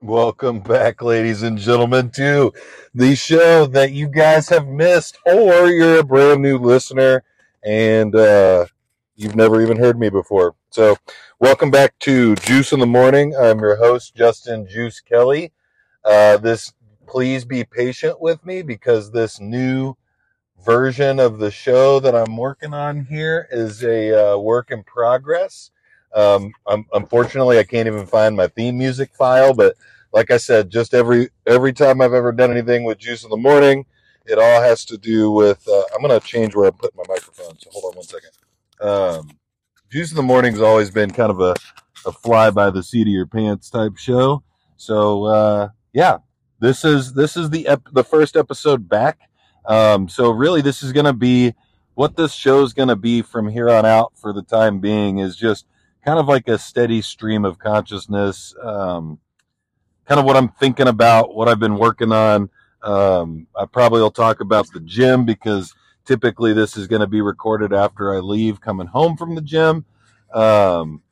Welcome back, ladies and gentlemen, to the show that you guys have missed, or you're a brand new listener and uh, you've never even heard me before. So, welcome back to Juice in the Morning. I'm your host, Justin Juice Kelly. Uh, this, please be patient with me because this new version of the show that I'm working on here is a uh, work in progress. Um, I'm, unfortunately, I can't even find my theme music file, but like I said, just every every time I've ever done anything with Juice in the Morning, it all has to do with. Uh, I'm gonna change where I put my microphone. So hold on one second. Um, Juice in the Morning's always been kind of a, a fly by the seat of your pants type show. So uh, yeah, this is this is the ep- the first episode back. Um, so really, this is gonna be what this show is gonna be from here on out for the time being is just kind of like a steady stream of consciousness. Um, kind of what I'm thinking about, what I've been working on. Um, I probably will talk about the gym because typically this is going to be recorded after I leave coming home from the gym. Um,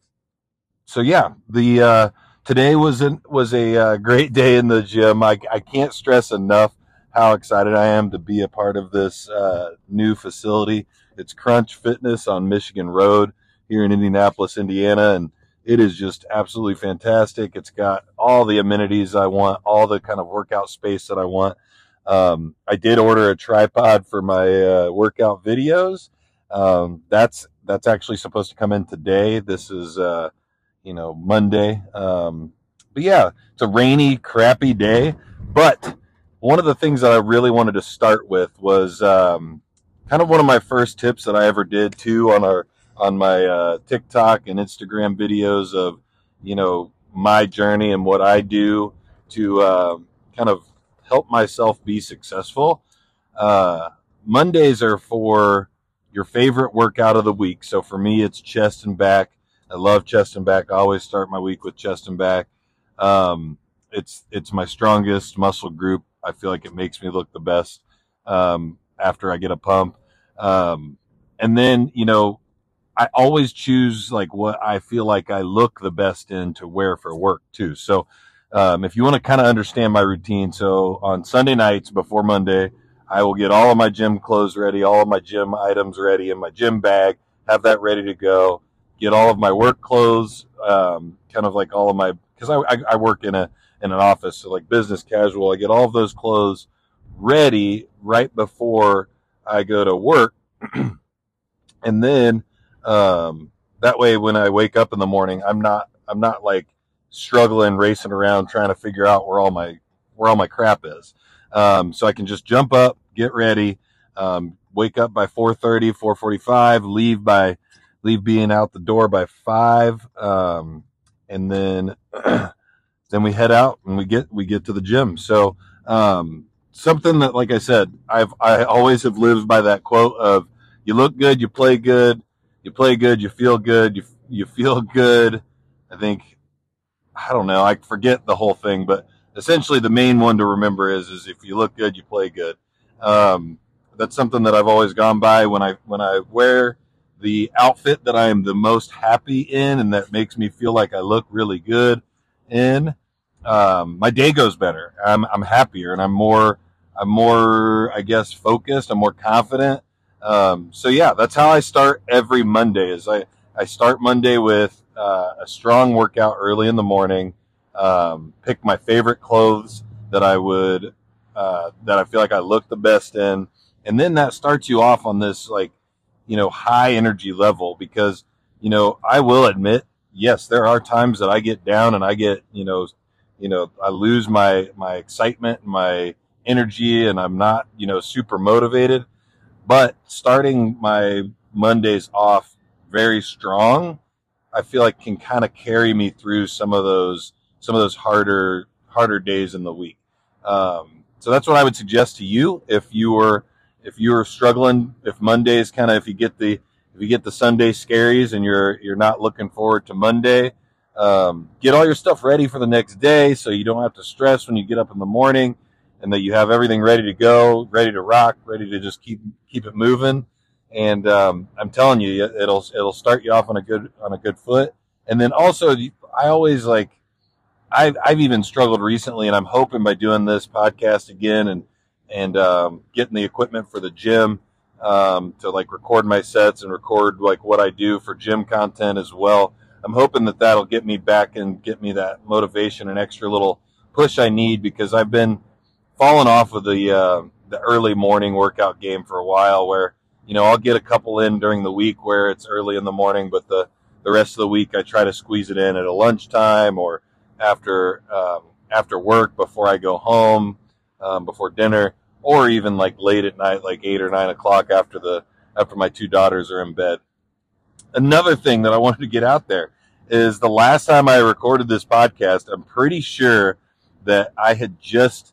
so yeah, the, uh, today was an, was a uh, great day in the gym. I, I can't stress enough how excited I am to be a part of this, uh, new facility. It's Crunch Fitness on Michigan Road here in Indianapolis, Indiana. And it is just absolutely fantastic. It's got all the amenities I want, all the kind of workout space that I want. Um, I did order a tripod for my uh, workout videos. Um, that's that's actually supposed to come in today. This is uh, you know Monday. Um, but yeah, it's a rainy, crappy day. But one of the things that I really wanted to start with was um, kind of one of my first tips that I ever did too on our on my uh, TikTok and Instagram videos of, you know, my journey and what I do to uh, kind of help myself be successful. Uh, Mondays are for your favorite workout of the week. So for me, it's chest and back. I love chest and back. I always start my week with chest and back. Um, it's it's my strongest muscle group. I feel like it makes me look the best um, after I get a pump. Um, and then you know I always choose like what I feel like I look the best in to wear for work too. So, um, if you want to kind of understand my routine, so on Sunday nights before Monday, I will get all of my gym clothes ready, all of my gym items ready in my gym bag, have that ready to go, get all of my work clothes, um, kind of like all of my, cause I, I, I work in a, in an office, so like business casual, I get all of those clothes ready right before I go to work. and then, um, that way, when I wake up in the morning, I'm not I'm not like struggling, racing around, trying to figure out where all my where all my crap is. Um, so I can just jump up, get ready, um, wake up by 4:30, 4:45, leave by leave being out the door by five, um, and then then we head out and we get we get to the gym. So um, something that, like I said, I've I always have lived by that quote of "You look good, you play good." You play good, you feel good, you you feel good. I think I don't know, I forget the whole thing, but essentially the main one to remember is is if you look good, you play good. Um, that's something that I've always gone by when I when I wear the outfit that I am the most happy in and that makes me feel like I look really good in. Um, my day goes better. I'm I'm happier and I'm more I'm more I guess focused. I'm more confident. Um, so yeah, that's how I start every Monday. Is I I start Monday with uh, a strong workout early in the morning. Um, pick my favorite clothes that I would uh, that I feel like I look the best in, and then that starts you off on this like you know high energy level because you know I will admit yes there are times that I get down and I get you know you know I lose my my excitement and my energy and I'm not you know super motivated but starting my Mondays off very strong, I feel like can kind of carry me through some of those some of those harder harder days in the week. Um, so that's what I would suggest to you if you were if you were struggling. If Mondays kind of if you get the if you get the Sunday scaries and you're you're not looking forward to Monday, um, get all your stuff ready for the next day so you don't have to stress when you get up in the morning and that you have everything ready to go, ready to rock, ready to just keep keep it moving. And um, I'm telling you, it'll it'll start you off on a good on a good foot. And then also, I always like I've I've even struggled recently, and I'm hoping by doing this podcast again and and um, getting the equipment for the gym um, to like record my sets and record like what I do for gym content as well. I'm hoping that that'll get me back and get me that motivation and extra little push I need because I've been falling off of the uh, the early morning workout game for a while where you know I'll get a couple in during the week where it's early in the morning, but the the rest of the week I try to squeeze it in at a lunchtime or after um, after work before I go home um, before dinner or even like late at night, like eight or nine o'clock after the after my two daughters are in bed. Another thing that I wanted to get out there is the last time I recorded this podcast, I'm pretty sure that I had just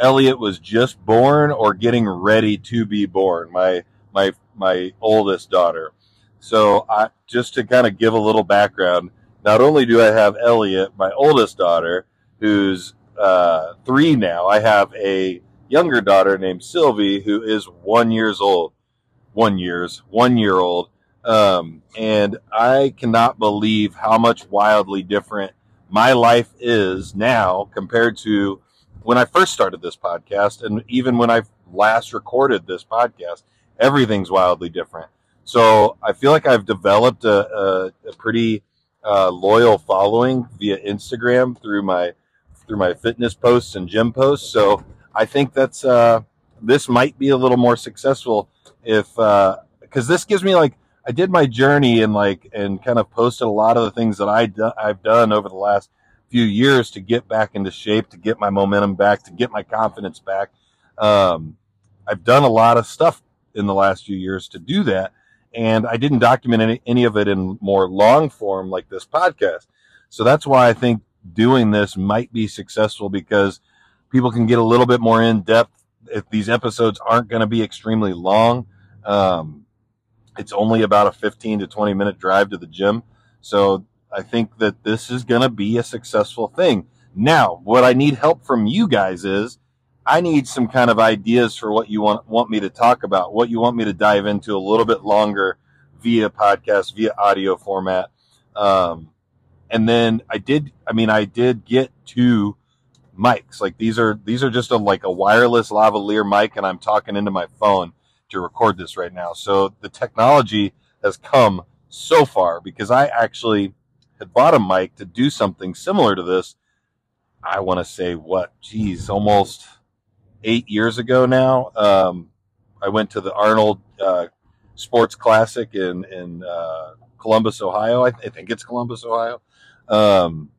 Elliot was just born or getting ready to be born. My my my oldest daughter. So I just to kind of give a little background. Not only do I have Elliot, my oldest daughter, who's uh, three now. I have a younger daughter named Sylvie who is one years old, one years, one year old. Um, and I cannot believe how much wildly different my life is now compared to when I first started this podcast and even when I last recorded this podcast. Everything's wildly different. So I feel like I've developed a, a, a pretty uh, loyal following via Instagram through my through my fitness posts and gym posts. So I think that's uh, this might be a little more successful if because uh, this gives me like I did my journey and like and kind of posted a lot of the things that I do, I've done over the last few years to get back into shape, to get my momentum back, to get my confidence back. Um, I've done a lot of stuff in the last few years to do that, and I didn't document any, any of it in more long form like this podcast. So that's why I think doing this might be successful because people can get a little bit more in depth if these episodes aren't going to be extremely long. Um, it's only about a 15 to 20 minute drive to the gym. So I think that this is going to be a successful thing. Now, what I need help from you guys is I need some kind of ideas for what you want, want me to talk about, what you want me to dive into a little bit longer via podcast, via audio format. Um, and then I did, I mean, I did get two mics. Like these are, these are just a, like a wireless lavalier mic and I'm talking into my phone to record this right now. So the technology has come so far because I actually had bought a mic to do something similar to this. I want to say what, geez, almost eight years ago now. Um, I went to the Arnold, uh, Sports Classic in, in, uh, Columbus, Ohio. I, th- I think it's Columbus, Ohio um,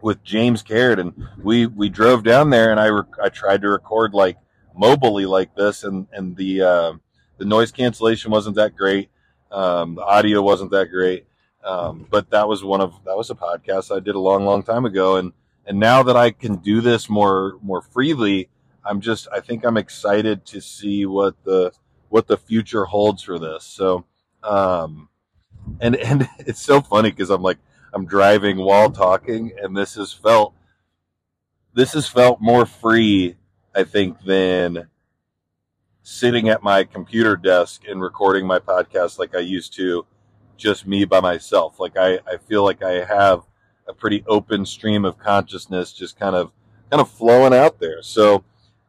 with James Caird, and we we drove down there, and I re- I tried to record like mobily like this, and and the uh, the noise cancellation wasn't that great, um, the audio wasn't that great, um, but that was one of that was a podcast I did a long long time ago, and and now that I can do this more more freely, I'm just I think I'm excited to see what the what the future holds for this. So, um, and and it's so funny because I'm like I'm driving while talking, and this has felt this has felt more free, I think, than sitting at my computer desk and recording my podcast like I used to, just me by myself. Like I, I feel like I have a pretty open stream of consciousness, just kind of kind of flowing out there. So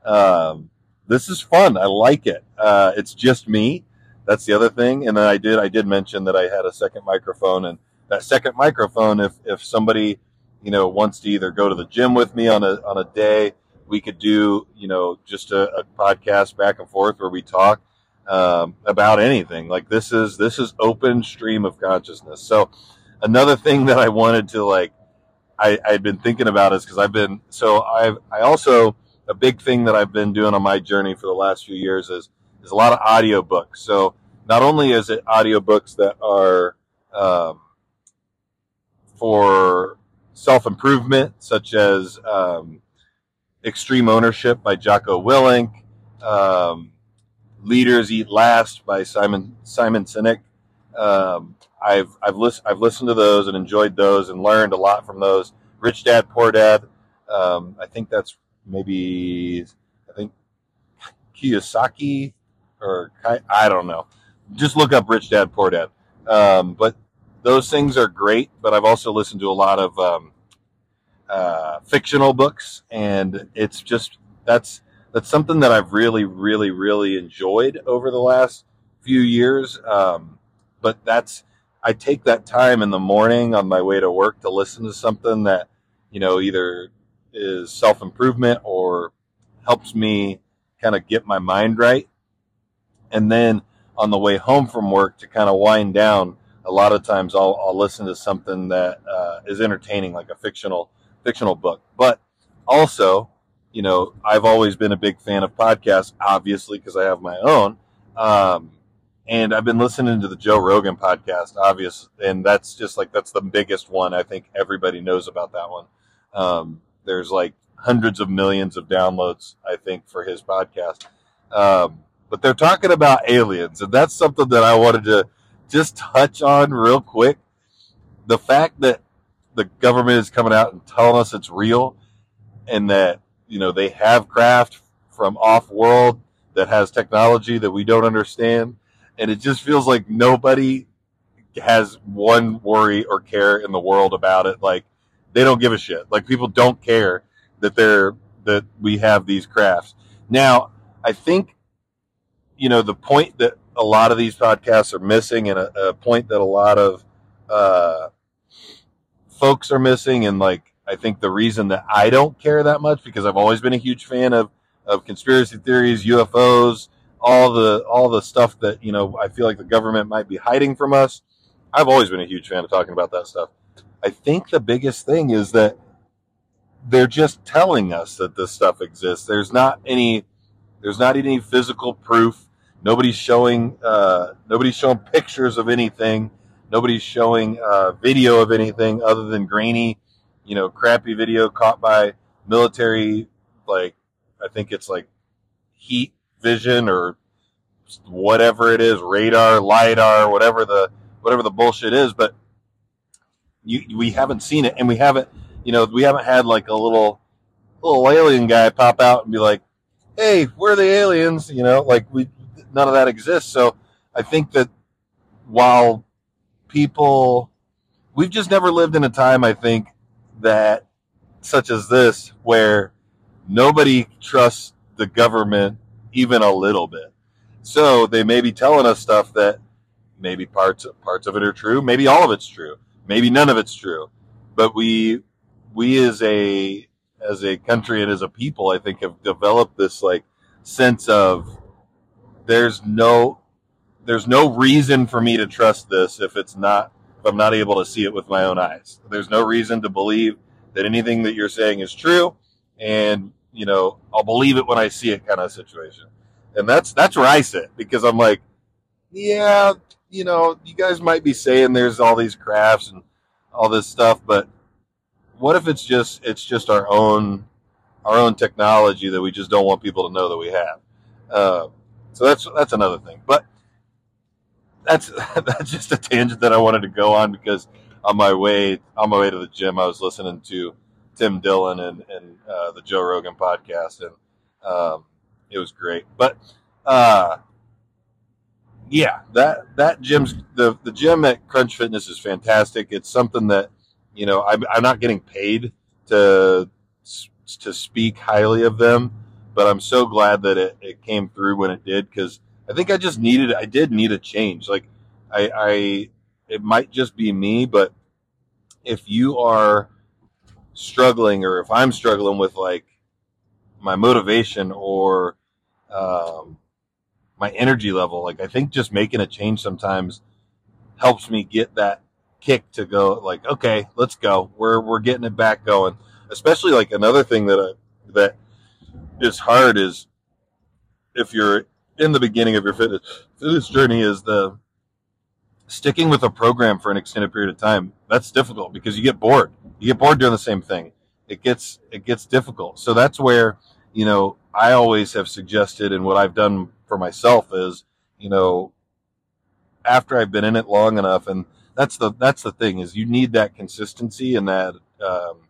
um, this is fun. I like it. Uh, it's just me. That's the other thing. And then I did I did mention that I had a second microphone and that second microphone if if somebody you know wants to either go to the gym with me on a on a day we could do you know just a, a podcast back and forth where we talk um, about anything. Like this is this is open stream of consciousness. So another thing that i wanted to like i i'd been thinking about is because i've been so i've i also a big thing that i've been doing on my journey for the last few years is is a lot of audio books so not only is it audio books that are um, for self improvement, such as um, Extreme Ownership by Jocko Willink, um, Leaders Eat Last by Simon Simon Sinek. Um, I've I've listened I've listened to those and enjoyed those and learned a lot from those. Rich Dad Poor Dad. Um, I think that's maybe I think Kiyosaki or I don't know. Just look up Rich Dad Poor Dad. Um, but those things are great, but I've also listened to a lot of um, uh, fictional books, and it's just that's that's something that I've really, really, really enjoyed over the last few years. Um, but that's I take that time in the morning on my way to work to listen to something that you know either is self improvement or helps me kind of get my mind right, and then on the way home from work to kind of wind down. A lot of times I'll, I'll listen to something that uh, is entertaining, like a fictional fictional book. But also, you know, I've always been a big fan of podcasts, obviously, because I have my own. Um, and I've been listening to the Joe Rogan podcast, obvious, and that's just like that's the biggest one. I think everybody knows about that one. Um, there's like hundreds of millions of downloads, I think, for his podcast. Um, but they're talking about aliens, and that's something that I wanted to just touch on real quick. The fact that the government is coming out and telling us it's real and that, you know, they have craft from off world that has technology that we don't understand. And it just feels like nobody has one worry or care in the world about it. Like they don't give a shit. Like people don't care that they're, that we have these crafts. Now, I think, you know, the point that a lot of these podcasts are missing and a, a point that a lot of, uh, folks are missing and like I think the reason that I don't care that much because I've always been a huge fan of of conspiracy theories, UFOs, all the all the stuff that, you know, I feel like the government might be hiding from us. I've always been a huge fan of talking about that stuff. I think the biggest thing is that they're just telling us that this stuff exists. There's not any there's not any physical proof. Nobody's showing uh, nobody's showing pictures of anything. Nobody's showing uh, video of anything other than grainy, you know, crappy video caught by military, like, I think it's like heat vision or whatever it is, radar, lidar, whatever the whatever the bullshit is. But you, we haven't seen it, and we haven't, you know, we haven't had like a little little alien guy pop out and be like, "Hey, we're the aliens," you know, like we none of that exists. So I think that while people we've just never lived in a time i think that such as this where nobody trusts the government even a little bit. So they may be telling us stuff that maybe parts parts of it are true maybe all of it's true maybe none of it's true. But we we as a as a country and as a people i think have developed this like sense of there's no there's no reason for me to trust this if it's not if I'm not able to see it with my own eyes. There's no reason to believe that anything that you're saying is true, and you know I'll believe it when I see it, kind of situation. And that's that's where I sit because I'm like, yeah, you know, you guys might be saying there's all these crafts and all this stuff, but what if it's just it's just our own our own technology that we just don't want people to know that we have? Uh, so that's that's another thing, but that's that's just a tangent that I wanted to go on because on my way on my way to the gym, I was listening to Tim Dillon and, and uh, the Joe Rogan podcast, and um, it was great. But uh, yeah, that that gym's the the gym at Crunch Fitness is fantastic. It's something that you know I'm, I'm not getting paid to to speak highly of them, but I'm so glad that it, it came through when it did because I think I just needed, I did need a change. Like I, I, it might just be me, but if you are struggling or if I'm struggling with like my motivation or, um, my energy level, like I think just making a change sometimes helps me get that kick to go like, okay, let's go. We're, we're getting it back going. Especially like another thing that I, that is hard is if you're in the beginning of your fitness fitness journey is the sticking with a program for an extended period of time. That's difficult because you get bored. You get bored doing the same thing. It gets it gets difficult. So that's where you know I always have suggested, and what I've done for myself is you know after I've been in it long enough, and that's the that's the thing is you need that consistency and that um,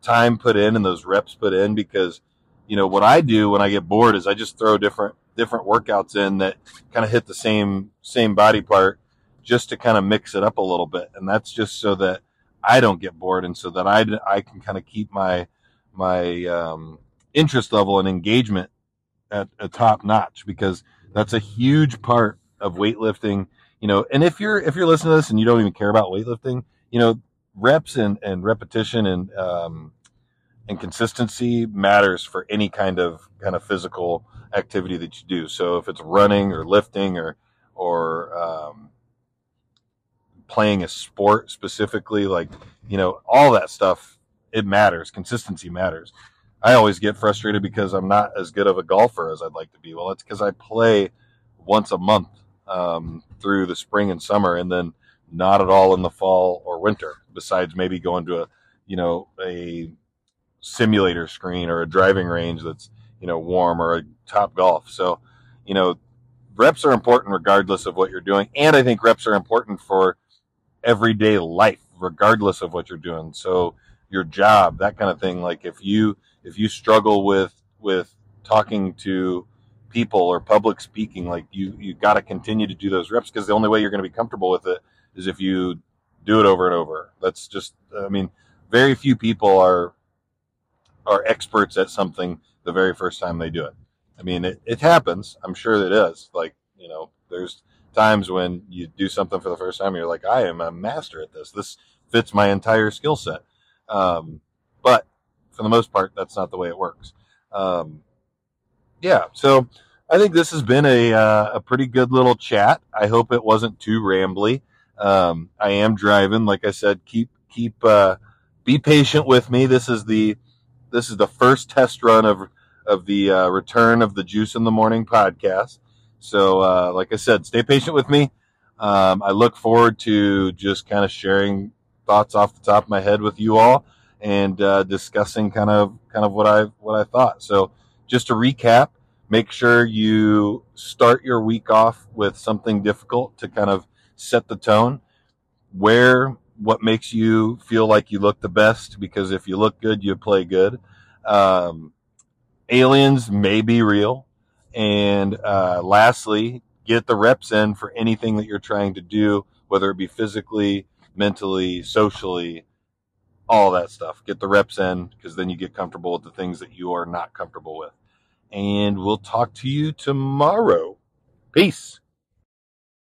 time put in and those reps put in because you know what I do when I get bored is I just throw different different workouts in that kind of hit the same same body part just to kind of mix it up a little bit. And that's just so that I don't get bored and so that I, I can kind of keep my, my, um, interest level and engagement at a top notch because that's a huge part of weightlifting, you know, and if you're, if you're listening to this and you don't even care about weightlifting, you know, reps and, and repetition and, um, and consistency matters for any kind of kind of physical activity that you do. So if it's running or lifting or or um, playing a sport specifically, like you know all that stuff, it matters. Consistency matters. I always get frustrated because I'm not as good of a golfer as I'd like to be. Well, it's because I play once a month um, through the spring and summer, and then not at all in the fall or winter. Besides maybe going to a you know a simulator screen or a driving range that's you know warm or a Topgolf. So you know reps are important regardless of what you're doing, and I think reps are important for everyday life regardless of what you're doing. So your job, that kind of thing. Like if you if you struggle with with talking to people or public speaking, like you you got to continue to do those reps because the only way you're going to be comfortable with it is if you do it over and over. That's just I mean, very few people are are experts at something the very first time they do it. I mean, it, it happens. I'm sure it is. Like, you know, there's times when you do something for the first time, you're like, I am a master at this. This fits my entire skill set. Um, but for the most part, that's not the way it works. Um, yeah. So I think this has been a, uh, a pretty good little chat. I hope it wasn't too rambly. Um, I am driving. Like I said, keep, keep, uh, be patient with me. This is the, this is the first test run of of the uh, return of the Juice in the Morning podcast. So, uh, like I said, stay patient with me. Um, I look forward to just kind of sharing thoughts off the top of my head with you all and uh, discussing kind of kind of what I what I thought. So, just to recap, make sure you start your week off with something difficult to kind of set the tone. Wear what makes you feel like you look the best because if you look good, you play good. Um, aliens may be real. And uh, lastly, get the reps in for anything that you're trying to do, whether it be physically, mentally, socially, all that stuff. Get the reps in because then you get comfortable with the things that you are not comfortable with. And we'll talk to you tomorrow. Peace.